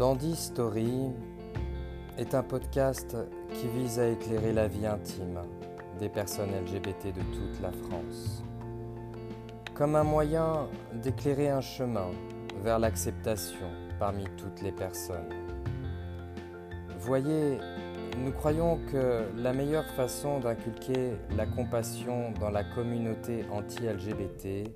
Dandy Story est un podcast qui vise à éclairer la vie intime des personnes LGBT de toute la France, comme un moyen d'éclairer un chemin vers l'acceptation parmi toutes les personnes. Voyez, nous croyons que la meilleure façon d'inculquer la compassion dans la communauté anti-LGBT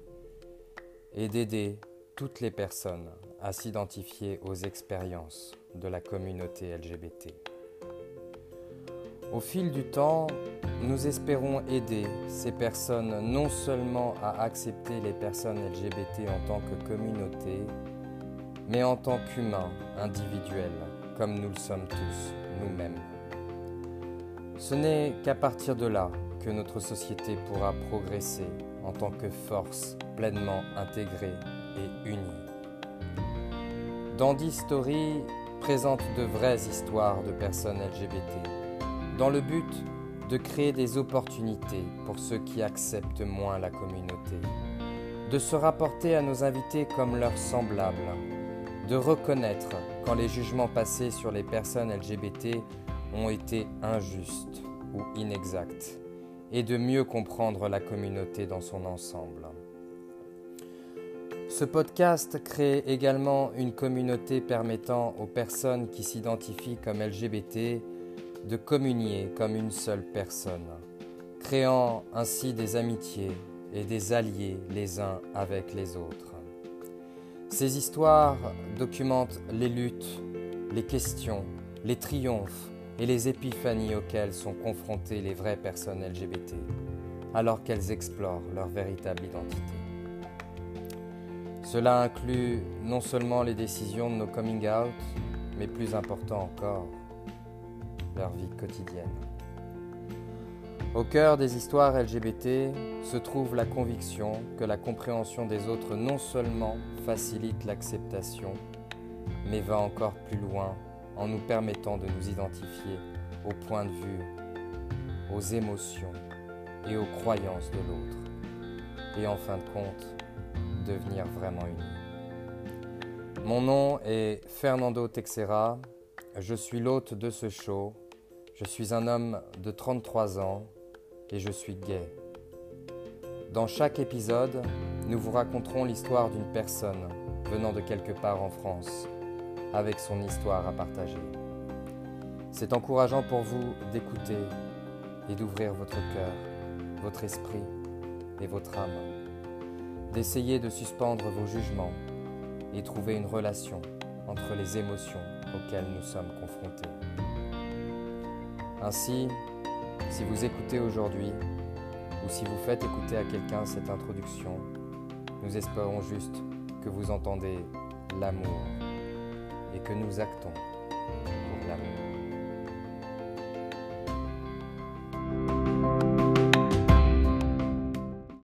est d'aider toutes les personnes à s'identifier aux expériences de la communauté LGBT. Au fil du temps, nous espérons aider ces personnes non seulement à accepter les personnes LGBT en tant que communauté, mais en tant qu'humains individuels, comme nous le sommes tous nous-mêmes. Ce n'est qu'à partir de là que notre société pourra progresser en tant que force pleinement intégrée et unie. Dandy Story présente de vraies histoires de personnes LGBT, dans le but de créer des opportunités pour ceux qui acceptent moins la communauté, de se rapporter à nos invités comme leurs semblables, de reconnaître quand les jugements passés sur les personnes LGBT ont été injustes ou inexacts, et de mieux comprendre la communauté dans son ensemble. Ce podcast crée également une communauté permettant aux personnes qui s'identifient comme LGBT de communier comme une seule personne, créant ainsi des amitiés et des alliés les uns avec les autres. Ces histoires documentent les luttes, les questions, les triomphes et les épiphanies auxquelles sont confrontées les vraies personnes LGBT, alors qu'elles explorent leur véritable identité. Cela inclut non seulement les décisions de nos coming out, mais plus important encore, leur vie quotidienne. Au cœur des histoires LGBT se trouve la conviction que la compréhension des autres non seulement facilite l'acceptation, mais va encore plus loin en nous permettant de nous identifier au point de vue, aux émotions et aux croyances de l'autre. Et en fin de compte, devenir vraiment unis. Mon nom est Fernando Texera, je suis l'hôte de ce show, je suis un homme de 33 ans et je suis gay. Dans chaque épisode, nous vous raconterons l'histoire d'une personne venant de quelque part en France, avec son histoire à partager. C'est encourageant pour vous d'écouter et d'ouvrir votre cœur, votre esprit et votre âme d'essayer de suspendre vos jugements et trouver une relation entre les émotions auxquelles nous sommes confrontés. Ainsi, si vous écoutez aujourd'hui ou si vous faites écouter à quelqu'un cette introduction, nous espérons juste que vous entendez l'amour et que nous actons